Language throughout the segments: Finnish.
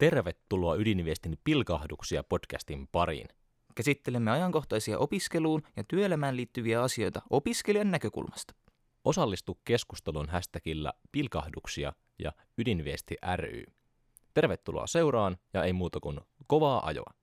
Tervetuloa Ydinviestin pilkahduksia podcastin pariin. Käsittelemme ajankohtaisia opiskeluun ja työelämään liittyviä asioita opiskelijan näkökulmasta. Osallistu keskusteluun hashtagillä pilkahduksia ja Ydinviesti ry. Tervetuloa seuraan ja ei muuta kuin kovaa ajoa.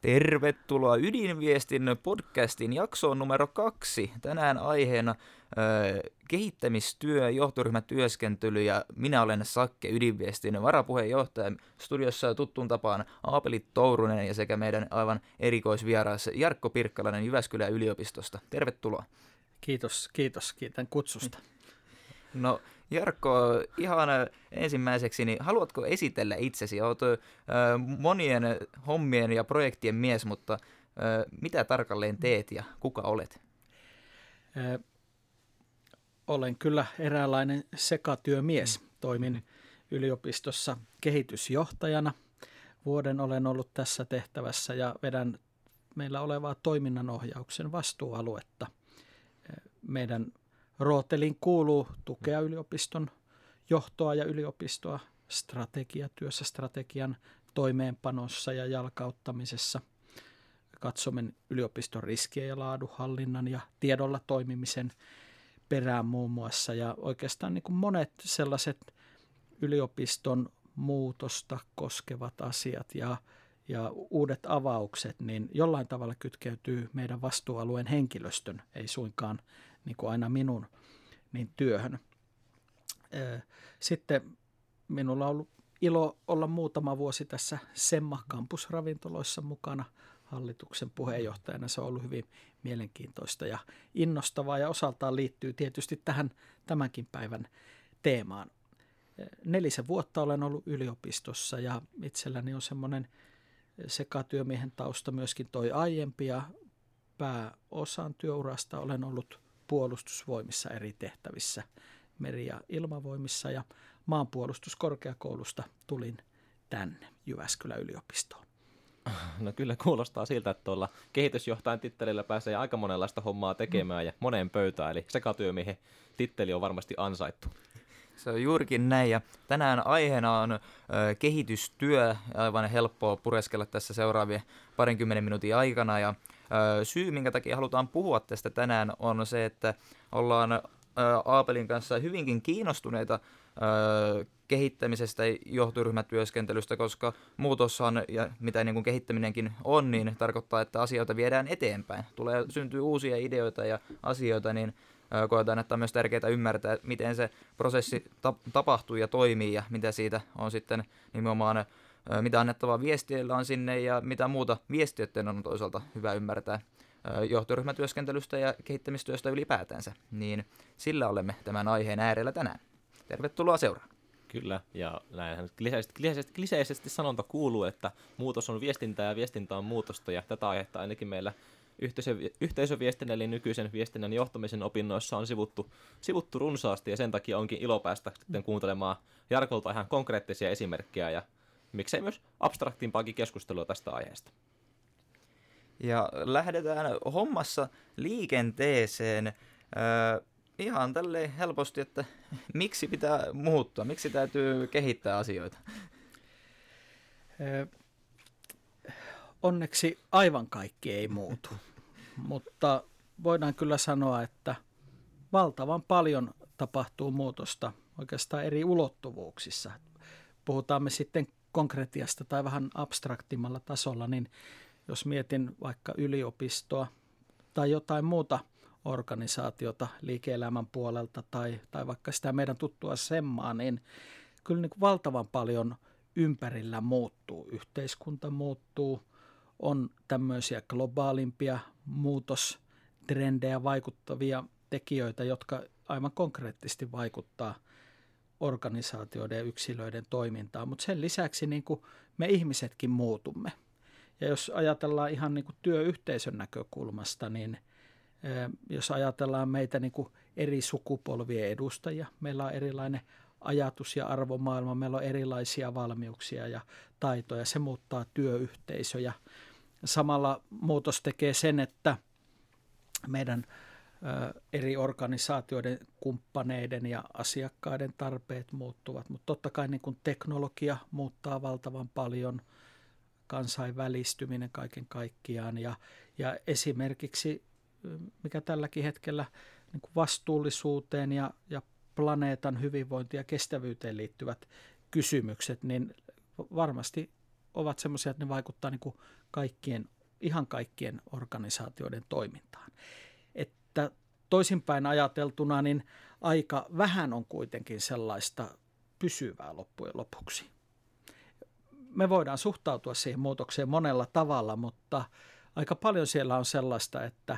Tervetuloa Ydinviestin podcastin jaksoon numero kaksi. Tänään aiheena ö, kehittämistyö, johtoryhmätyöskentely ja minä olen Sakke Ydinviestin varapuheenjohtaja. Studiossa tuttuun tapaan Aapeli Tourunen ja sekä meidän aivan erikoisvieras Jarkko Pirkkalainen Jyväskylän yliopistosta. Tervetuloa. Kiitos, kiitos. Kiitän kutsusta. No Jarkko, ihan ensimmäiseksi, niin haluatko esitellä itsesi? Olet äh, monien hommien ja projektien mies, mutta äh, mitä tarkalleen teet ja kuka olet? Äh, olen kyllä eräänlainen sekatyömies. Toimin yliopistossa kehitysjohtajana. Vuoden olen ollut tässä tehtävässä ja vedän meillä olevaa toiminnanohjauksen vastuualuetta. Meidän Rootelin kuuluu tukea yliopiston johtoa ja yliopistoa strategiatyössä, strategian toimeenpanossa ja jalkauttamisessa. Katsomme yliopiston riskien ja laadunhallinnan ja tiedolla toimimisen perään muun muassa. Ja oikeastaan niin kuin monet sellaiset yliopiston muutosta koskevat asiat ja, ja uudet avaukset, niin jollain tavalla kytkeytyy meidän vastuualueen henkilöstön, ei suinkaan niin kuin aina minun niin työhön. Sitten minulla on ollut ilo olla muutama vuosi tässä Semma kampusravintoloissa mukana hallituksen puheenjohtajana. Se on ollut hyvin mielenkiintoista ja innostavaa ja osaltaan liittyy tietysti tähän tämänkin päivän teemaan. Nelisen vuotta olen ollut yliopistossa ja itselläni on semmoinen sekatyömiehen tausta myöskin toi aiempi ja pääosan työurasta olen ollut puolustusvoimissa eri tehtävissä, meri- ja ilmavoimissa ja maanpuolustuskorkeakoulusta tulin tänne Jyväskylän yliopistoon. No kyllä kuulostaa siltä, että tuolla kehitysjohtajan tittelillä pääsee aika monenlaista hommaa tekemään ja moneen pöytään, eli sekatyömiehen titteli on varmasti ansaittu. Se on juurikin näin, ja tänään aiheena on ö, kehitystyö, aivan helppoa pureskella tässä seuraavien parinkymmenen minuutin aikana, ja Syy, minkä takia halutaan puhua tästä tänään, on se, että ollaan Aapelin kanssa hyvinkin kiinnostuneita kehittämisestä johtoryhmätyöskentelystä, koska muutoshan, ja mitä niin kuin kehittäminenkin on, niin tarkoittaa, että asioita viedään eteenpäin. Tulee, syntyy uusia ideoita ja asioita, niin koetaan, että on myös tärkeää ymmärtää, miten se prosessi tapahtuu ja toimii ja mitä siitä on sitten nimenomaan mitä annettavaa viestiöillä on sinne ja mitä muuta viestiöiden on toisaalta hyvä ymmärtää johtoryhmätyöskentelystä ja kehittämistyöstä ylipäätänsä, niin sillä olemme tämän aiheen äärellä tänään. Tervetuloa seuraan. Kyllä, ja näinhän kliseisesti, kliseisesti, kliseisesti sanonta kuuluu, että muutos on viestintää ja viestintä on muutosta, ja tätä aihetta ainakin meillä yhteisö, yhteisöviestinnän eli nykyisen viestinnän johtamisen opinnoissa on sivuttu, sivuttu runsaasti, ja sen takia onkin ilo päästä sitten kuuntelemaan Jarkolta ihan konkreettisia esimerkkejä ja miksei myös abstraktimpaakin keskustelua tästä aiheesta. Ja lähdetään hommassa liikenteeseen äh, ihan tälle helposti, että miksi pitää muuttua, miksi täytyy kehittää asioita. Onneksi aivan kaikki ei muutu, mutta voidaan kyllä sanoa, että valtavan paljon tapahtuu muutosta oikeastaan eri ulottuvuuksissa. Puhutaan me sitten konkretiasta tai vähän abstraktimmalla tasolla, niin jos mietin vaikka yliopistoa tai jotain muuta organisaatiota liike-elämän puolelta tai, tai vaikka sitä meidän tuttua semmaa, niin kyllä niin kuin valtavan paljon ympärillä muuttuu. Yhteiskunta muuttuu, on tämmöisiä globaalimpia muutostrendejä vaikuttavia tekijöitä, jotka aivan konkreettisesti vaikuttaa – organisaatioiden ja yksilöiden toimintaa, mutta sen lisäksi niin kuin me ihmisetkin muutumme. Ja jos ajatellaan ihan niin kuin työyhteisön näkökulmasta, niin jos ajatellaan meitä niin kuin eri sukupolvien edustajia, meillä on erilainen ajatus- ja arvomaailma, meillä on erilaisia valmiuksia ja taitoja, se muuttaa työyhteisöjä. Samalla muutos tekee sen, että meidän eri organisaatioiden, kumppaneiden ja asiakkaiden tarpeet muuttuvat, mutta totta kai niin kuin teknologia muuttaa valtavan paljon, kansainvälistyminen kaiken kaikkiaan ja, ja esimerkiksi mikä tälläkin hetkellä niin kuin vastuullisuuteen ja, ja planeetan hyvinvointiin ja kestävyyteen liittyvät kysymykset, niin varmasti ovat sellaisia, että ne vaikuttavat niin kaikkien, ihan kaikkien organisaatioiden toimintaan. Toisinpäin ajateltuna, niin aika vähän on kuitenkin sellaista pysyvää loppujen lopuksi. Me voidaan suhtautua siihen muutokseen monella tavalla, mutta aika paljon siellä on sellaista, että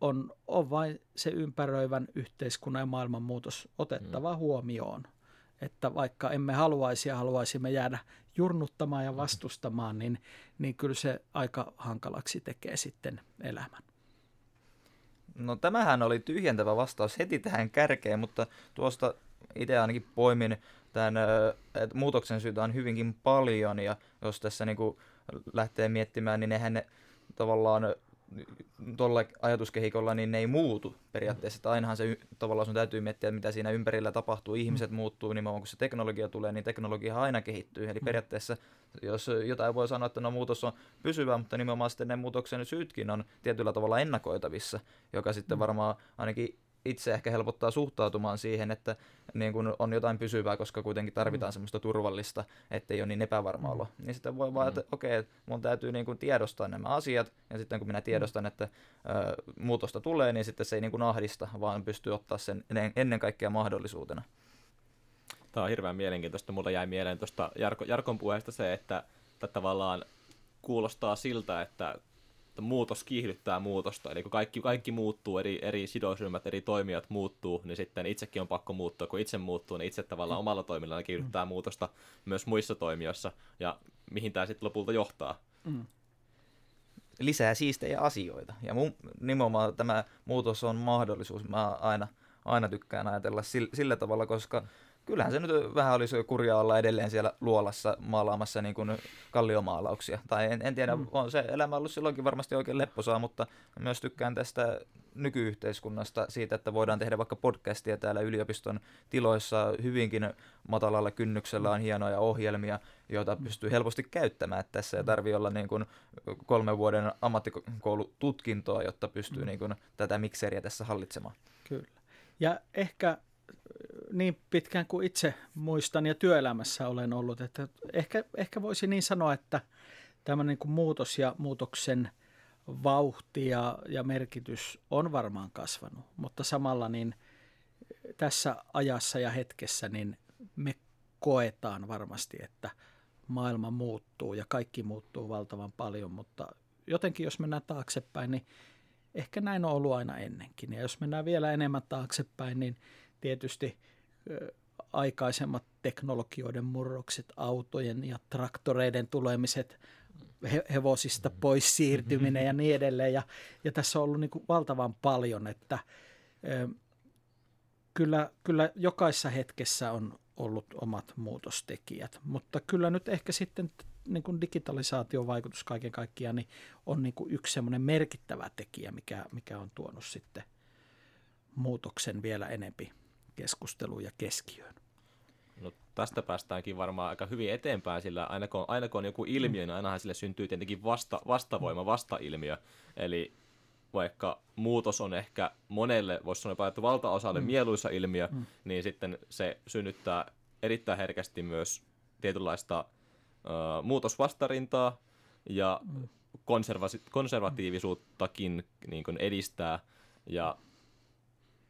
on, on vain se ympäröivän yhteiskunnan ja maailman muutos otettava mm. huomioon – että vaikka emme haluaisi ja haluaisimme jäädä jurnuttamaan ja vastustamaan, niin, niin kyllä se aika hankalaksi tekee sitten elämän. No tämähän oli tyhjentävä vastaus heti tähän kärkeen, mutta tuosta itse ainakin poimin tämän, että muutoksen syytä on hyvinkin paljon ja jos tässä niin kuin lähtee miettimään, niin eihän ne tavallaan tuolla ajatuskehikolla niin ne ei muutu periaatteessa. Että ainahan se tavallaan sun täytyy miettiä, mitä siinä ympärillä tapahtuu. Ihmiset mm. muuttuu, niin kun se teknologia tulee, niin teknologia aina kehittyy. Eli mm. periaatteessa, jos jotain voi sanoa, että no muutos on pysyvä, mutta nimenomaan sitten ne muutoksen syytkin on tietyllä tavalla ennakoitavissa, joka sitten mm. varmaan ainakin itse ehkä helpottaa suhtautumaan siihen, että niin kun on jotain pysyvää, koska kuitenkin tarvitaan mm. semmoista turvallista, ettei ole niin epävarma olo. Niin sitten voi vaan, että mm. okei, okay, mun täytyy niin kun tiedostaa nämä asiat, ja sitten kun minä tiedostan, että ö, muutosta tulee, niin sitten se ei niin kun ahdista, vaan pystyy ottaa sen ennen kaikkea mahdollisuutena. Tämä on hirveän mielenkiintoista. Mulla jäi mieleen tuosta Jarko, Jarkon puheesta se, että, että tavallaan kuulostaa siltä, että että muutos kiihdyttää muutosta. Eli kun kaikki, kaikki muuttuu, eri, eri sidosryhmät, eri toimijat muuttuu, niin sitten itsekin on pakko muuttua. Kun itse muuttuu, niin itse tavallaan omalla toiminnalla kiihdyttää mm. muutosta myös muissa toimijoissa. Ja mihin tämä sitten lopulta johtaa. Mm. Lisää siistejä asioita. Ja mun, nimenomaan tämä muutos on mahdollisuus. Mä aina, aina tykkään ajatella sillä, sillä tavalla, koska kyllähän se nyt vähän olisi kurjaa olla edelleen siellä luolassa maalaamassa niin kuin kalliomaalauksia. Tai en, en tiedä, mm. on se elämä ollut silloinkin varmasti oikein lepposaa, mutta myös tykkään tästä nykyyhteiskunnasta siitä, että voidaan tehdä vaikka podcastia täällä yliopiston tiloissa hyvinkin matalalla kynnyksellä on hienoja ohjelmia, joita pystyy helposti käyttämään. Että tässä ei mm. tarvitse olla niin kuin kolmen vuoden ammattikoulututkintoa, jotta pystyy mm. niin kuin tätä mikseriä tässä hallitsemaan. Kyllä. Ja ehkä niin pitkään kuin itse muistan ja työelämässä olen ollut, että ehkä, ehkä voisi niin sanoa, että tämmöinen niin kuin muutos ja muutoksen vauhti ja, ja merkitys on varmaan kasvanut, mutta samalla niin tässä ajassa ja hetkessä niin me koetaan varmasti, että maailma muuttuu ja kaikki muuttuu valtavan paljon, mutta jotenkin jos mennään taaksepäin, niin ehkä näin on ollut aina ennenkin. Ja jos mennään vielä enemmän taaksepäin, niin tietysti aikaisemmat teknologioiden murrokset, autojen ja traktoreiden tulemiset, he, hevosista pois siirtyminen ja niin edelleen. Ja, ja tässä on ollut niin kuin valtavan paljon, että kyllä, kyllä jokaisessa hetkessä on ollut omat muutostekijät, mutta kyllä nyt ehkä sitten niin kuin digitalisaation vaikutus kaiken kaikkiaan niin on niin kuin yksi semmoinen merkittävä tekijä, mikä, mikä on tuonut sitten muutoksen vielä enempi keskusteluun ja keskiöön. No, tästä päästäänkin varmaan aika hyvin eteenpäin, sillä aina kun, aina kun on joku ilmiö, niin ainahan sille syntyy tietenkin vasta, vastavoima, vastailmiö. Eli vaikka muutos on ehkä monelle, voisi sanoa että valtaosalle mm. mieluisa ilmiö, mm. niin sitten se synnyttää erittäin herkästi myös tietynlaista uh, muutosvastarintaa ja mm. konserva- konservatiivisuuttakin niin edistää. Ja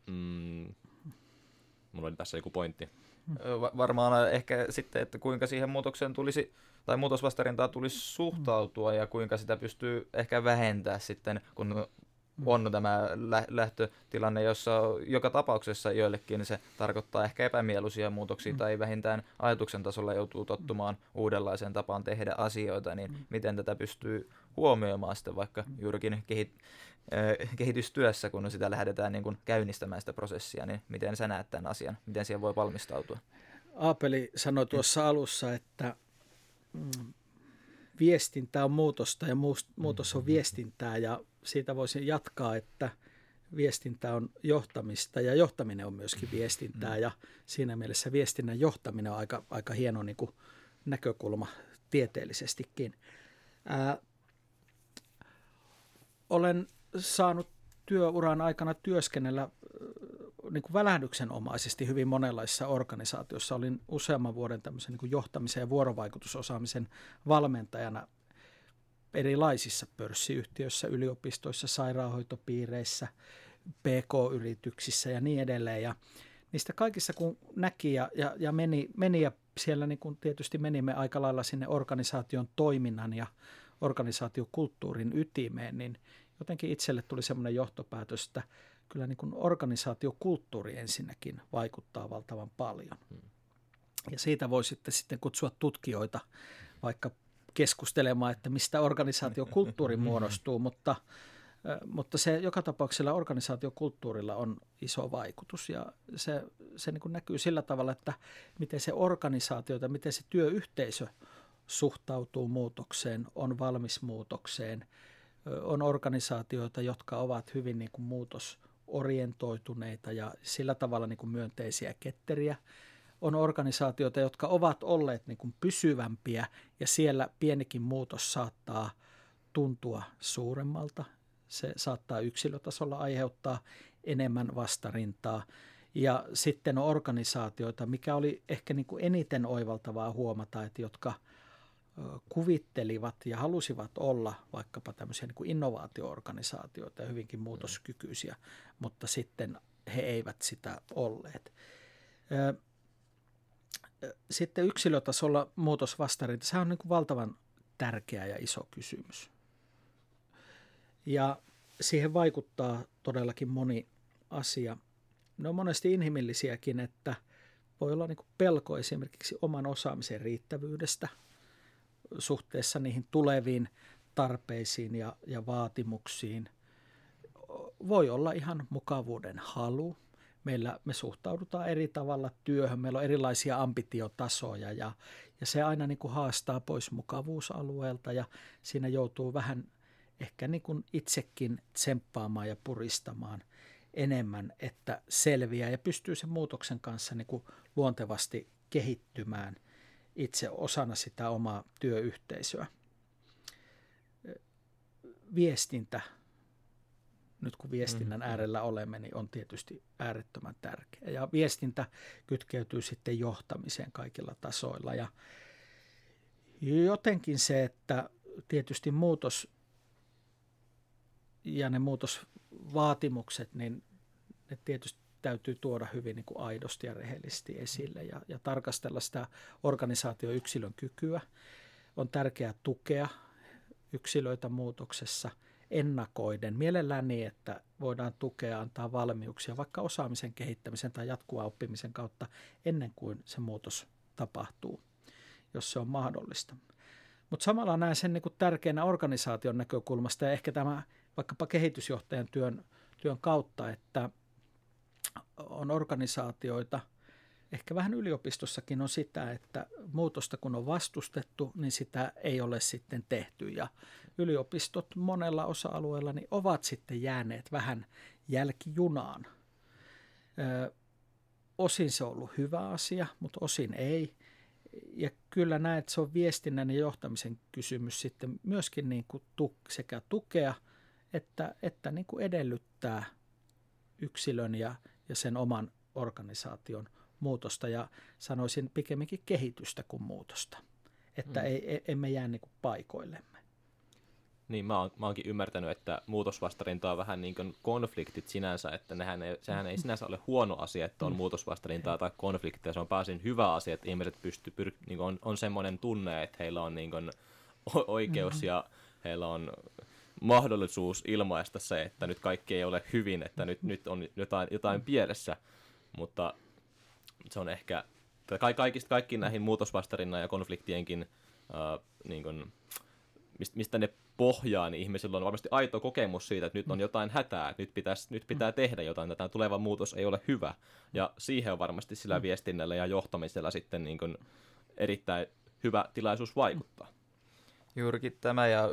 mm, Mulla oli tässä joku pointti. Varmaan ehkä sitten, että kuinka siihen muutokseen tulisi, tai muutosvastarintaan tulisi suhtautua ja kuinka sitä pystyy ehkä vähentää sitten, kun on tämä lähtötilanne, jossa joka tapauksessa joillekin se tarkoittaa ehkä epämieluisia muutoksia mm. tai vähintään ajatuksen tasolla joutuu tottumaan uudenlaiseen tapaan tehdä asioita, niin mm. miten tätä pystyy huomioimaan sitten vaikka juurikin kehit, kehitystyössä, kun sitä lähdetään niin kuin käynnistämään sitä prosessia, niin miten sä näet tämän asian, miten siihen voi valmistautua? Aapeli sanoi tuossa alussa, että mm, viestintä on muutosta ja muutos on viestintää ja siitä voisin jatkaa, että viestintä on johtamista ja johtaminen on myöskin viestintää mm. ja siinä mielessä viestinnän johtaminen on aika, aika hieno niin kuin näkökulma tieteellisestikin. Ää, olen saanut työuran aikana työskennellä niin kuin välähdyksenomaisesti hyvin monenlaisissa organisaatioissa. Olin useamman vuoden tämmöisen niin kuin johtamisen ja vuorovaikutusosaamisen valmentajana erilaisissa pörssiyhtiöissä, yliopistoissa, sairaanhoitopiireissä, PK-yrityksissä ja niin edelleen. Ja niistä kaikissa kun näki ja, ja, ja meni, meni ja siellä niin kuin tietysti menimme aika lailla sinne organisaation toiminnan ja organisaatiokulttuurin ytimeen, niin jotenkin itselle tuli semmoinen johtopäätös, että kyllä niin kuin organisaatiokulttuuri ensinnäkin vaikuttaa valtavan paljon. Hmm. Ja siitä voi sitten, sitten kutsua tutkijoita vaikka keskustelemaan, että mistä organisaatiokulttuuri muodostuu, mutta, mutta se joka tapauksessa organisaatiokulttuurilla on iso vaikutus ja se, se niin kuin näkyy sillä tavalla, että miten se organisaatio tai miten se työyhteisö suhtautuu muutokseen, on valmis muutokseen. On organisaatioita, jotka ovat hyvin niin kuin muutosorientoituneita ja sillä tavalla niin kuin myönteisiä ketteriä on organisaatioita, jotka ovat olleet niin kuin pysyvämpiä ja siellä pienikin muutos saattaa tuntua suuremmalta. Se saattaa yksilötasolla aiheuttaa enemmän vastarintaa. Ja sitten on organisaatioita, mikä oli ehkä niin kuin eniten oivaltavaa huomata, että jotka kuvittelivat ja halusivat olla vaikkapa tämmöisiä niin kuin innovaatioorganisaatioita ja hyvinkin muutoskykyisiä, mutta sitten he eivät sitä olleet sitten yksilötasolla muutosvastarinta, se on niin kuin valtavan tärkeä ja iso kysymys. Ja siihen vaikuttaa todellakin moni asia. Ne on monesti inhimillisiäkin, että voi olla niin kuin pelko esimerkiksi oman osaamisen riittävyydestä suhteessa niihin tuleviin tarpeisiin ja, ja vaatimuksiin. Voi olla ihan mukavuuden halu, meillä me suhtaudutaan eri tavalla työhön, meillä on erilaisia ambitiotasoja ja, ja se aina niin kuin haastaa pois mukavuusalueelta ja siinä joutuu vähän ehkä niin kuin itsekin tsemppaamaan ja puristamaan enemmän, että selviää ja pystyy sen muutoksen kanssa niin kuin luontevasti kehittymään itse osana sitä omaa työyhteisöä. Viestintä nyt kun viestinnän mm-hmm. äärellä olemme, niin on tietysti äärettömän tärkeä. Ja viestintä kytkeytyy sitten johtamiseen kaikilla tasoilla. Ja jotenkin se, että tietysti muutos ja ne muutosvaatimukset, niin ne tietysti täytyy tuoda hyvin niin kuin aidosti ja rehellisesti esille ja, ja tarkastella sitä organisaatioyksilön kykyä. On tärkeää tukea yksilöitä muutoksessa – ennakoiden, mielellään niin, että voidaan tukea, antaa valmiuksia vaikka osaamisen kehittämisen tai jatkuvan oppimisen kautta ennen kuin se muutos tapahtuu, jos se on mahdollista. Mutta samalla näen sen niin kuin tärkeänä organisaation näkökulmasta ja ehkä tämä vaikkapa kehitysjohtajan työn, työn kautta, että on organisaatioita – ehkä vähän yliopistossakin on sitä, että muutosta kun on vastustettu, niin sitä ei ole sitten tehty. Ja yliopistot monella osa-alueella niin ovat sitten jääneet vähän jälkijunaan. Ö, osin se on ollut hyvä asia, mutta osin ei. Ja kyllä näet, että se on viestinnän ja johtamisen kysymys sitten myöskin niin kuin tu, sekä tukea että, että niin kuin edellyttää yksilön ja, ja sen oman organisaation muutosta ja sanoisin pikemminkin kehitystä kuin muutosta. Että mm. ei, e, emme jää niin kuin paikoillemme. Niin, mä, oon, mä oonkin ymmärtänyt, että muutosvastarinta on vähän niin kuin konfliktit sinänsä, että nehän ei, sehän ei sinänsä ole huono asia, että on mm. muutosvastarintaa tai konflikteja, se on pääsin hyvä asia, että ihmiset pystyy, pyr, niin on, on semmoinen tunne, että heillä on niin kuin oikeus mm-hmm. ja heillä on mahdollisuus ilmaista se, että nyt kaikki ei ole hyvin, että nyt, nyt on jotain, jotain pielessä, mutta se on ehkä, tai kaikista kaikkiin näihin muutosvastarinnan ja konfliktienkin, äh, niin kuin, mistä ne pohjaa, niin ihmisillä on varmasti aito kokemus siitä, että nyt on jotain hätää, että nyt, pitäisi, nyt pitää tehdä jotain, että tämä tuleva muutos ei ole hyvä. Ja siihen on varmasti sillä viestinnällä ja johtamisella sitten niin kuin erittäin hyvä tilaisuus vaikuttaa. Juurikin tämä ja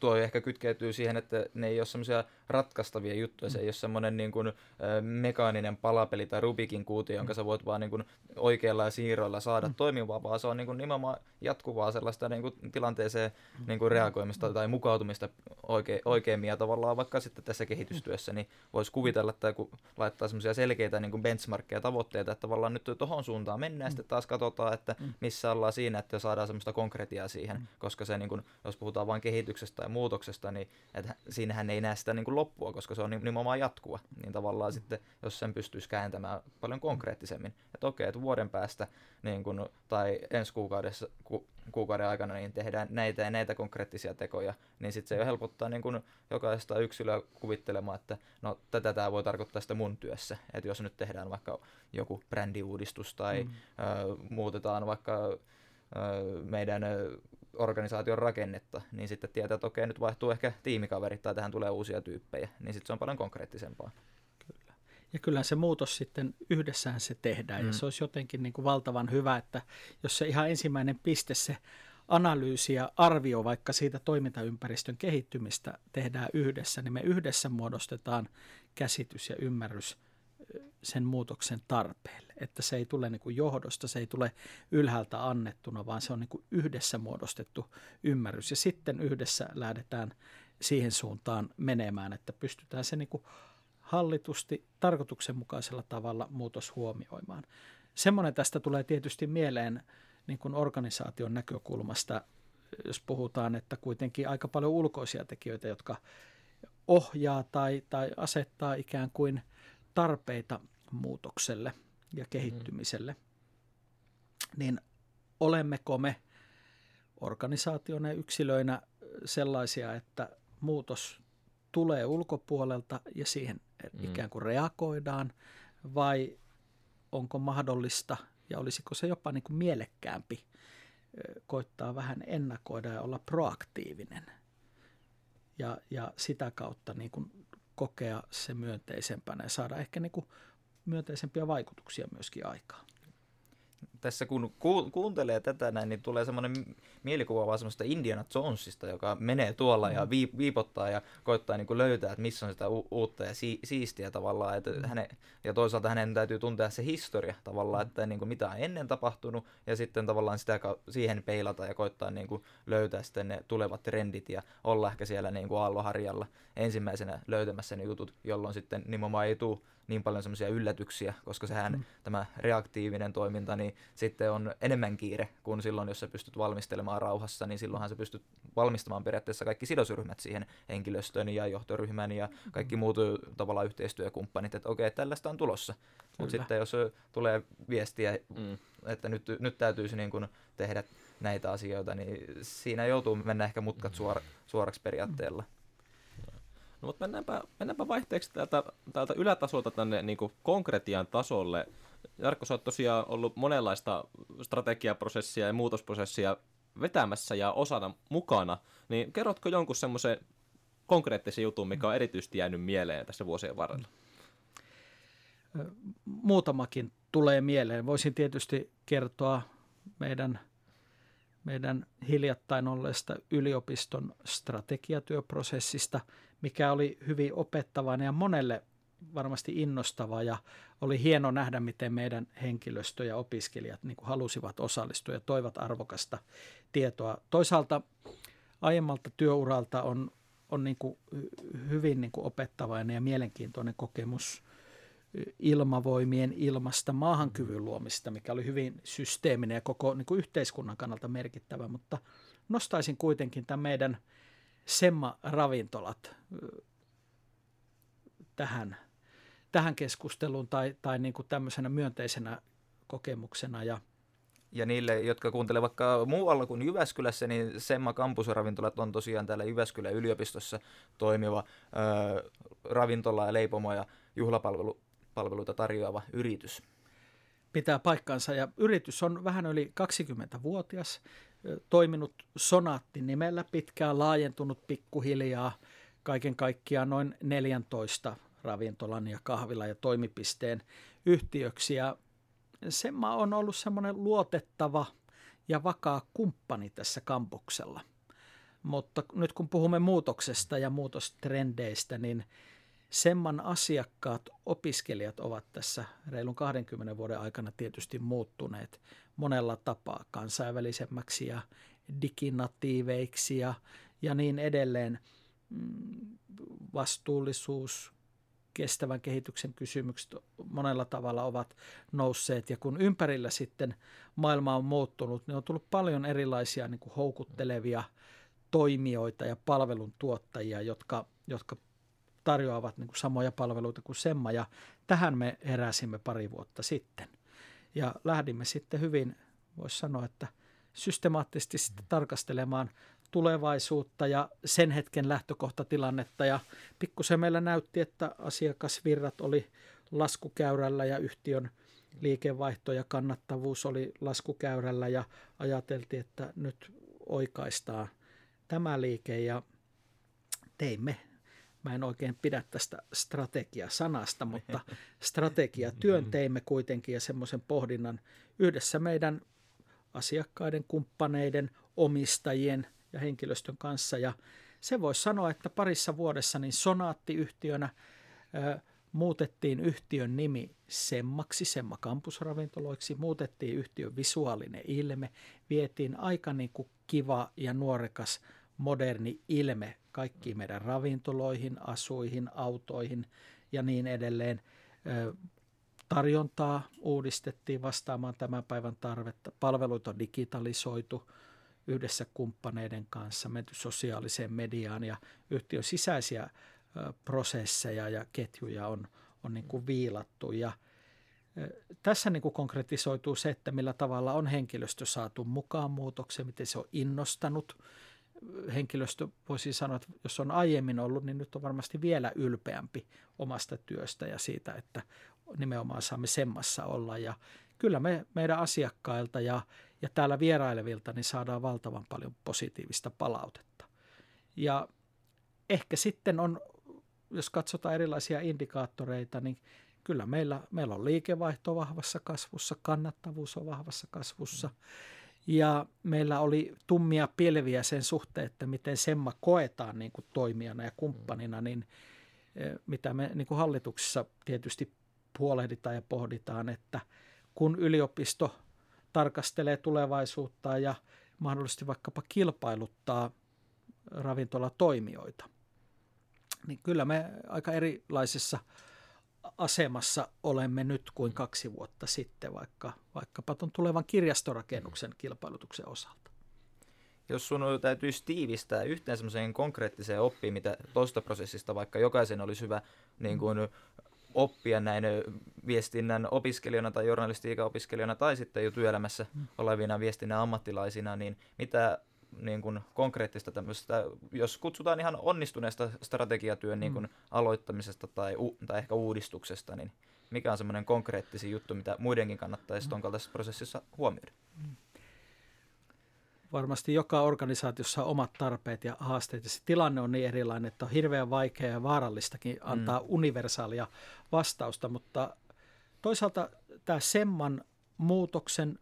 tuo ehkä kytkeytyy siihen, että ne ei ole semmoisia ratkaistavia juttuja. Se ei ole semmoinen niin kuin, mekaaninen palapeli tai Rubikin kuuti, jonka sä voit vaan niin kuin, oikealla siirroilla saada mm. toimivaa, vaan se on niin kuin, nimenomaan jatkuvaa sellaista niin kuin, tilanteeseen niin kuin, reagoimista tai mukautumista oike, oikeimmin. Ja tavallaan vaikka sitten tässä kehitystyössä, niin voisi kuvitella, että kun laittaa semmoisia selkeitä niin kuin benchmarkkeja tavoitteita, että tavallaan nyt tuohon suuntaan mennään, mm. sitten taas katsotaan, että mm. missä ollaan siinä, että saadaan semmoista konkretiaa siihen, mm. koska se, niin kuin, jos puhutaan vain kehityksestä ja muutoksesta, niin että siinähän ei näe sitä niin kuin loppua, koska se on nimenomaan jatkuva, niin tavallaan mm. sitten, jos sen pystyisi kääntämään paljon konkreettisemmin, että okei, että vuoden päästä niin kun, tai ensi kuukaudessa, ku, kuukauden aikana niin tehdään näitä ja näitä konkreettisia tekoja, niin sitten se jo helpottaa niin kun jokaista yksilöä kuvittelemaan, että no tätä tämä voi tarkoittaa sitä mun työssä, että jos nyt tehdään vaikka joku brändiuudistus tai mm. ö, muutetaan vaikka meidän organisaation rakennetta, niin sitten tietää, että okei, nyt vaihtuu ehkä tiimikaverit tai tähän tulee uusia tyyppejä, niin sitten se on paljon konkreettisempaa. Kyllä. Ja kyllä se muutos sitten yhdessään se tehdään, mm. ja se olisi jotenkin niin kuin valtavan hyvä, että jos se ihan ensimmäinen piste, se analyysi ja arvio vaikka siitä toimintaympäristön kehittymistä tehdään yhdessä, niin me yhdessä muodostetaan käsitys ja ymmärrys sen muutoksen tarpeelle. Että se ei tule niin kuin johdosta, se ei tule ylhäältä annettuna, vaan se on niin kuin yhdessä muodostettu ymmärrys. Ja sitten yhdessä lähdetään siihen suuntaan menemään, että pystytään se niin kuin hallitusti, tarkoituksenmukaisella tavalla muutos huomioimaan. Semmoinen tästä tulee tietysti mieleen niin kuin organisaation näkökulmasta, jos puhutaan, että kuitenkin aika paljon ulkoisia tekijöitä, jotka ohjaa tai, tai asettaa ikään kuin – tarpeita muutokselle ja kehittymiselle, niin olemmeko me organisaationa ja yksilöinä sellaisia, että muutos tulee ulkopuolelta ja siihen mm. ikään kuin reagoidaan, vai onko mahdollista ja olisiko se jopa niin kuin mielekkäämpi koittaa vähän ennakoida ja olla proaktiivinen ja, ja sitä kautta niin kuin kokea se myönteisempänä ja saada ehkä niin kuin myönteisempiä vaikutuksia myöskin aikaan tässä kun ku, kuuntelee tätä näin, niin tulee semmoinen mielikuva vaan semmoista Indiana Jonesista, joka menee tuolla mm. ja viip, viipottaa ja koittaa niin kuin löytää, että missä on sitä u- uutta ja si- siistiä tavallaan. Että mm. häne, ja toisaalta hänen täytyy tuntea se historia tavallaan, mm. että niin kuin mitä on ennen tapahtunut ja sitten tavallaan sitä siihen peilata ja koittaa niin kuin löytää sitten ne tulevat trendit ja olla ehkä siellä niin kuin aalloharjalla ensimmäisenä löytämässä ne jutut, jolloin sitten nimenomaan ei tule niin paljon semmoisia yllätyksiä, koska sehän mm. tämä reaktiivinen toiminta, niin sitten on enemmän kiire kuin silloin, jos sä pystyt valmistelemaan rauhassa, niin silloinhan sä pystyt valmistamaan periaatteessa kaikki sidosryhmät siihen henkilöstön ja johtoryhmän ja kaikki muut tavallaan yhteistyökumppanit, että okei, tällaista on tulossa. Mutta sitten jos tulee viestiä, mm. että nyt, nyt täytyisi niin kuin tehdä näitä asioita, niin siinä joutuu mennä ehkä mutkat suora, suoraksi periaatteella. No, mutta mennäänpä, mennäänpä vaihteeksi täältä, täältä ylätasolta tänne niin konkretian tasolle. Jarkko, sä oot tosiaan ollut monenlaista strategiaprosessia ja muutosprosessia vetämässä ja osana mukana, niin kerrotko jonkun semmoisen konkreettisen jutun, mikä on erityisesti jäänyt mieleen tässä vuosien varrella? Muutamakin tulee mieleen. Voisin tietysti kertoa meidän, meidän hiljattain olleesta yliopiston strategiatyöprosessista, mikä oli hyvin opettavainen ja monelle varmasti innostava ja oli hieno nähdä, miten meidän henkilöstö ja opiskelijat niin halusivat osallistua ja toivat arvokasta tietoa. Toisaalta aiemmalta työuralta on, on niin kuin hyvin niin kuin opettavainen ja mielenkiintoinen kokemus ilmavoimien ilmasta maahankyvyn luomista, mikä oli hyvin systeeminen ja koko niin kuin yhteiskunnan kannalta merkittävä, mutta nostaisin kuitenkin tämän meidän – Semma-ravintolat tähän, tähän keskusteluun tai, tai niin kuin tämmöisenä myönteisenä kokemuksena. Ja, ja niille, jotka kuuntelevat vaikka muualla kuin Jyväskylässä, niin Semma Kampusravintolat on tosiaan täällä Jyväskylän yliopistossa toimiva ö, ravintola ja leipomo ja juhlapalveluita tarjoava yritys. Pitää paikkansa ja yritys on vähän yli 20-vuotias toiminut Sonaatti nimellä pitkään, laajentunut pikkuhiljaa kaiken kaikkiaan noin 14 ravintolan ja kahvila ja toimipisteen yhtiöksi. Ja Semma on ollut semmoinen luotettava ja vakaa kumppani tässä kampuksella. Mutta nyt kun puhumme muutoksesta ja muutostrendeistä, niin Semman asiakkaat, opiskelijat ovat tässä reilun 20 vuoden aikana tietysti muuttuneet monella tapaa kansainvälisemmäksi ja diginatiiveiksi ja, ja niin edelleen. Mm, vastuullisuus, kestävän kehityksen kysymykset monella tavalla ovat nousseet. Ja kun ympärillä sitten maailma on muuttunut, niin on tullut paljon erilaisia niin kuin houkuttelevia toimijoita ja palveluntuottajia, jotka, jotka tarjoavat niin kuin samoja palveluita kuin Semma. Ja tähän me heräsimme pari vuotta sitten. Ja lähdimme sitten hyvin, voisi sanoa, että systemaattisesti sitten tarkastelemaan tulevaisuutta ja sen hetken lähtökohtatilannetta. Ja pikkusen meillä näytti, että asiakasvirrat oli laskukäyrällä ja yhtiön liikevaihto ja kannattavuus oli laskukäyrällä. Ja ajateltiin, että nyt oikaistaan tämä liike ja teimme. Mä en oikein pidä tästä strategia-sanasta, mutta strategiatyön teimme kuitenkin ja semmoisen pohdinnan yhdessä meidän asiakkaiden, kumppaneiden, omistajien ja henkilöstön kanssa. Ja se voisi sanoa, että parissa vuodessa niin Sonaatti-yhtiönä ö, muutettiin yhtiön nimi Semmaksi, Semma kampusravintoloiksi, muutettiin yhtiön visuaalinen ilme, vietiin aika niin kuin kiva ja nuorekas moderni ilme kaikkiin meidän ravintoloihin, asuihin, autoihin ja niin edelleen. Tarjontaa uudistettiin vastaamaan tämän päivän tarvetta. Palveluita on digitalisoitu yhdessä kumppaneiden kanssa, menty sosiaaliseen mediaan ja yhtiön sisäisiä prosesseja ja ketjuja on, on niin kuin viilattu. Ja tässä niin kuin konkretisoituu se, että millä tavalla on henkilöstö saatu mukaan muutokseen, miten se on innostanut – henkilöstö voisi sanoa, että jos on aiemmin ollut, niin nyt on varmasti vielä ylpeämpi omasta työstä ja siitä, että nimenomaan saamme semmassa olla. Ja kyllä me meidän asiakkailta ja, ja täällä vierailevilta niin saadaan valtavan paljon positiivista palautetta. Ja ehkä sitten on, jos katsotaan erilaisia indikaattoreita, niin kyllä meillä, meillä on liikevaihto vahvassa kasvussa, kannattavuus on vahvassa kasvussa. Mm ja meillä oli tummia pilviä sen suhteen, että miten Semma koetaan niin kuin toimijana ja kumppanina, niin e, mitä me niin kuin hallituksessa tietysti puolehditaan ja pohditaan, että kun yliopisto tarkastelee tulevaisuutta ja mahdollisesti vaikkapa kilpailuttaa ravintolatoimijoita, niin kyllä me aika erilaisessa asemassa olemme nyt kuin kaksi vuotta sitten, vaikka, vaikkapa tuon tulevan kirjastorakennuksen kilpailutuksen osalta. Jos sun täytyisi tiivistää yhteen semmoiseen konkreettiseen oppiin, mitä tuosta prosessista vaikka jokaisen olisi hyvä niin kuin, oppia näin viestinnän opiskelijana tai journalistiikaopiskelijana tai sitten jo työelämässä mm. olevina viestinnän ammattilaisina, niin mitä niin kuin konkreettista tämmöistä, jos kutsutaan ihan onnistuneesta strategiatyön niin kuin mm. aloittamisesta tai, u, tai ehkä uudistuksesta, niin mikä on semmoinen konkreettisi juttu, mitä muidenkin kannattaisi mm. tuon kaltaisessa prosessissa huomioida? Mm. Varmasti joka organisaatiossa on omat tarpeet ja haasteet, ja se tilanne on niin erilainen, että on hirveän vaikea ja vaarallistakin antaa mm. universaalia vastausta, mutta toisaalta tämä Semman muutoksen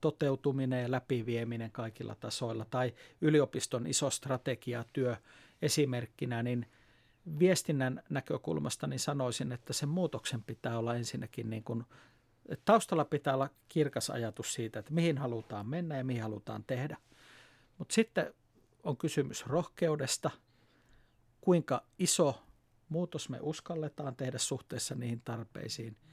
toteutuminen ja läpivieminen kaikilla tasoilla tai yliopiston iso strategiatyö esimerkkinä, niin viestinnän näkökulmasta niin sanoisin, että sen muutoksen pitää olla ensinnäkin niin kuin, että taustalla pitää olla kirkas ajatus siitä, että mihin halutaan mennä ja mihin halutaan tehdä. Mutta sitten on kysymys rohkeudesta, kuinka iso muutos me uskalletaan tehdä suhteessa niihin tarpeisiin –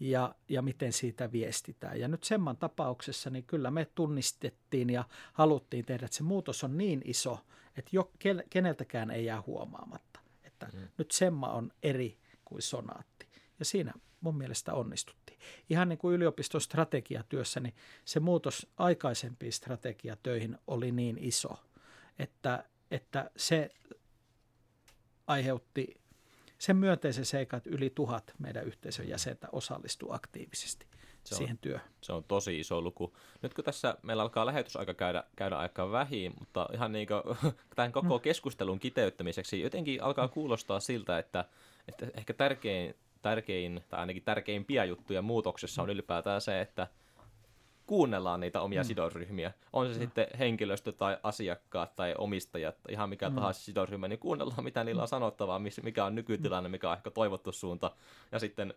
ja, ja miten siitä viestitään. Ja nyt Semman tapauksessa niin kyllä me tunnistettiin ja haluttiin tehdä, että se muutos on niin iso, että jo, keneltäkään ei jää huomaamatta, että mm. nyt Semma on eri kuin Sonaatti. Ja siinä mun mielestä onnistuttiin. Ihan niin kuin yliopiston strategiatyössä, niin se muutos aikaisempiin strategiatöihin oli niin iso, että, että se aiheutti sen myönteisen seikan, että yli tuhat meidän yhteisön jäsentä osallistuu aktiivisesti se on, siihen työhön. Se on tosi iso luku. Nyt kun tässä meillä alkaa lähetysaika käydä, käydä aika vähin, mutta ihan niin kuin tämän koko mm. keskustelun kiteyttämiseksi jotenkin alkaa kuulostaa siltä, että, että ehkä tärkein, tärkein, tai ainakin tärkeimpiä juttuja muutoksessa on ylipäätään se, että kuunnellaan niitä omia mm. sidosryhmiä. On se mm. sitten henkilöstö tai asiakkaat tai omistajat ihan mikä mm. tahansa sidosryhmä, niin kuunnellaan mitä niillä on sanottavaa, mikä on nykytilanne, mikä on ehkä toivottu suunta. Ja sitten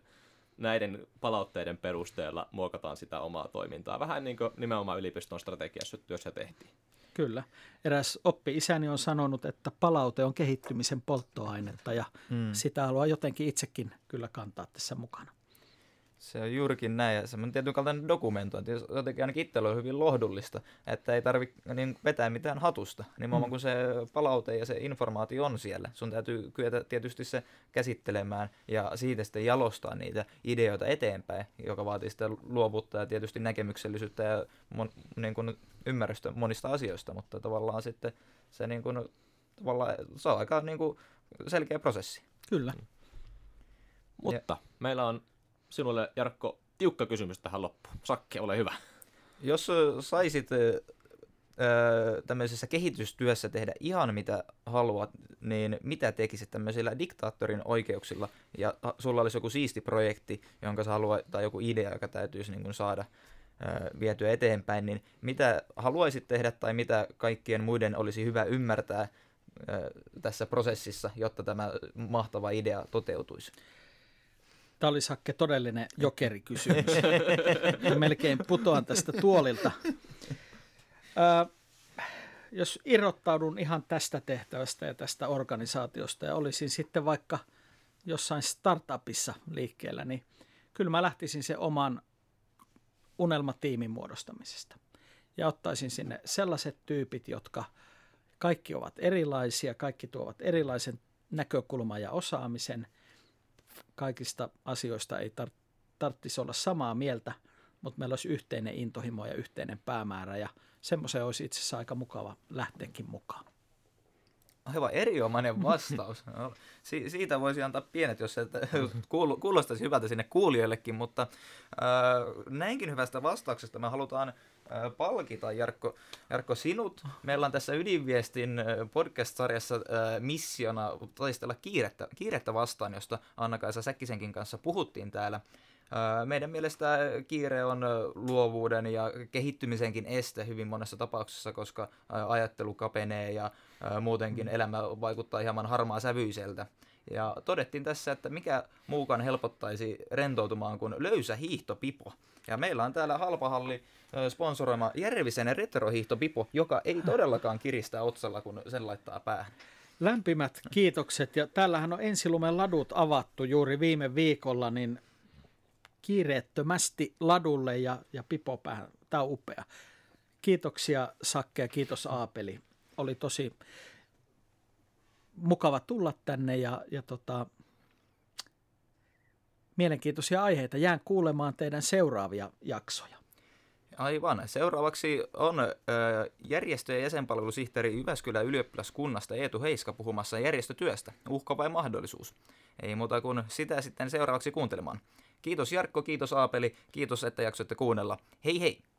näiden palautteiden perusteella muokataan sitä omaa toimintaa. Vähän niin kuin nimenomaan yliopiston strategiassa työssä tehtiin. Kyllä. Eräs oppi-isäni on sanonut, että palaute on kehittymisen polttoainetta ja hmm. sitä haluaa jotenkin itsekin kyllä kantaa tässä mukana. Se on juurikin näin, ja semmoinen tietyn kaltainen dokumentointi, jotenkin ainakin itsellä on hyvin lohdullista, että ei tarvitse niin vetää mitään hatusta, nimenomaan mm. kun se palaute ja se informaatio on siellä. Sun täytyy kyetä tietysti se käsittelemään ja siitä sitten jalostaa niitä ideoita eteenpäin, joka vaatii sitten luovuutta ja tietysti näkemyksellisyyttä ja mon, niin kuin ymmärrystä monista asioista, mutta tavallaan sitten se, niin kuin, tavallaan, se on aika niin kuin selkeä prosessi. Kyllä. Mutta ja. meillä on sinulle, Jarkko, tiukka kysymys tähän loppuun. Sakke, ole hyvä. Jos saisit tämmöisessä kehitystyössä tehdä ihan mitä haluat, niin mitä tekisit tämmöisillä diktaattorin oikeuksilla, ja sulla olisi joku siisti projekti, jonka sä haluat, tai joku idea, joka täytyisi niin kuin saada vietyä eteenpäin, niin mitä haluaisit tehdä tai mitä kaikkien muiden olisi hyvä ymmärtää tässä prosessissa, jotta tämä mahtava idea toteutuisi? Tämä oli Sakke todellinen jokerikysymys. Melkein putoan tästä tuolilta. Ö, jos irrottaudun ihan tästä tehtävästä ja tästä organisaatiosta ja olisin sitten vaikka jossain startupissa liikkeellä, niin kyllä mä lähtisin se oman unelmatiimin muodostamisesta. Ja ottaisin sinne sellaiset tyypit, jotka kaikki ovat erilaisia, kaikki tuovat erilaisen näkökulman ja osaamisen – kaikista asioista ei tar- tarvitsisi olla samaa mieltä, mutta meillä olisi yhteinen intohimo ja yhteinen päämäärä ja semmoiseen olisi itse asiassa aika mukava lähteäkin mukaan. Aivan erinomainen vastaus. No, si- siitä voisi antaa pienet, jos se kuulostaisi hyvältä sinne kuulijoillekin, mutta äh, näinkin hyvästä vastauksesta me halutaan palkita, Jarkko, Jarkko sinut. Meillä on tässä Ydinviestin podcast-sarjassa äh, missiona taistella kiirettä, kiirettä vastaan, josta Anna-Kaisa Säkkisenkin kanssa puhuttiin täällä. Meidän mielestä kiire on luovuuden ja kehittymisenkin este hyvin monessa tapauksessa, koska ajattelu kapenee ja muutenkin mm. elämä vaikuttaa hieman harmaa sävyiseltä. Ja todettiin tässä, että mikä muukaan helpottaisi rentoutumaan kuin löysä hiihtopipo. Ja meillä on täällä Halpahalli sponsoroima Järvisen retrohiihtopipo, joka ei todellakaan kiristä otsalla, kun sen laittaa päähän. Lämpimät kiitokset. Ja täällähän on ensilumen ladut avattu juuri viime viikolla, niin kiireettömästi ladulle ja, ja pipo päähän. Tämä on upea. Kiitoksia Sakke ja kiitos Aapeli. Oli tosi mukava tulla tänne ja, ja tota, mielenkiintoisia aiheita. Jään kuulemaan teidän seuraavia jaksoja. Aivan. Seuraavaksi on järjestö- ja jäsenpalvelusihteeri Jyväskylän ylioppilaskunnasta Eetu Heiska puhumassa järjestötyöstä. Uhka vai mahdollisuus? Ei muuta kuin sitä sitten seuraavaksi kuuntelemaan. Kiitos Jarkko, kiitos Aapeli, kiitos että jaksoitte kuunnella. Hei hei!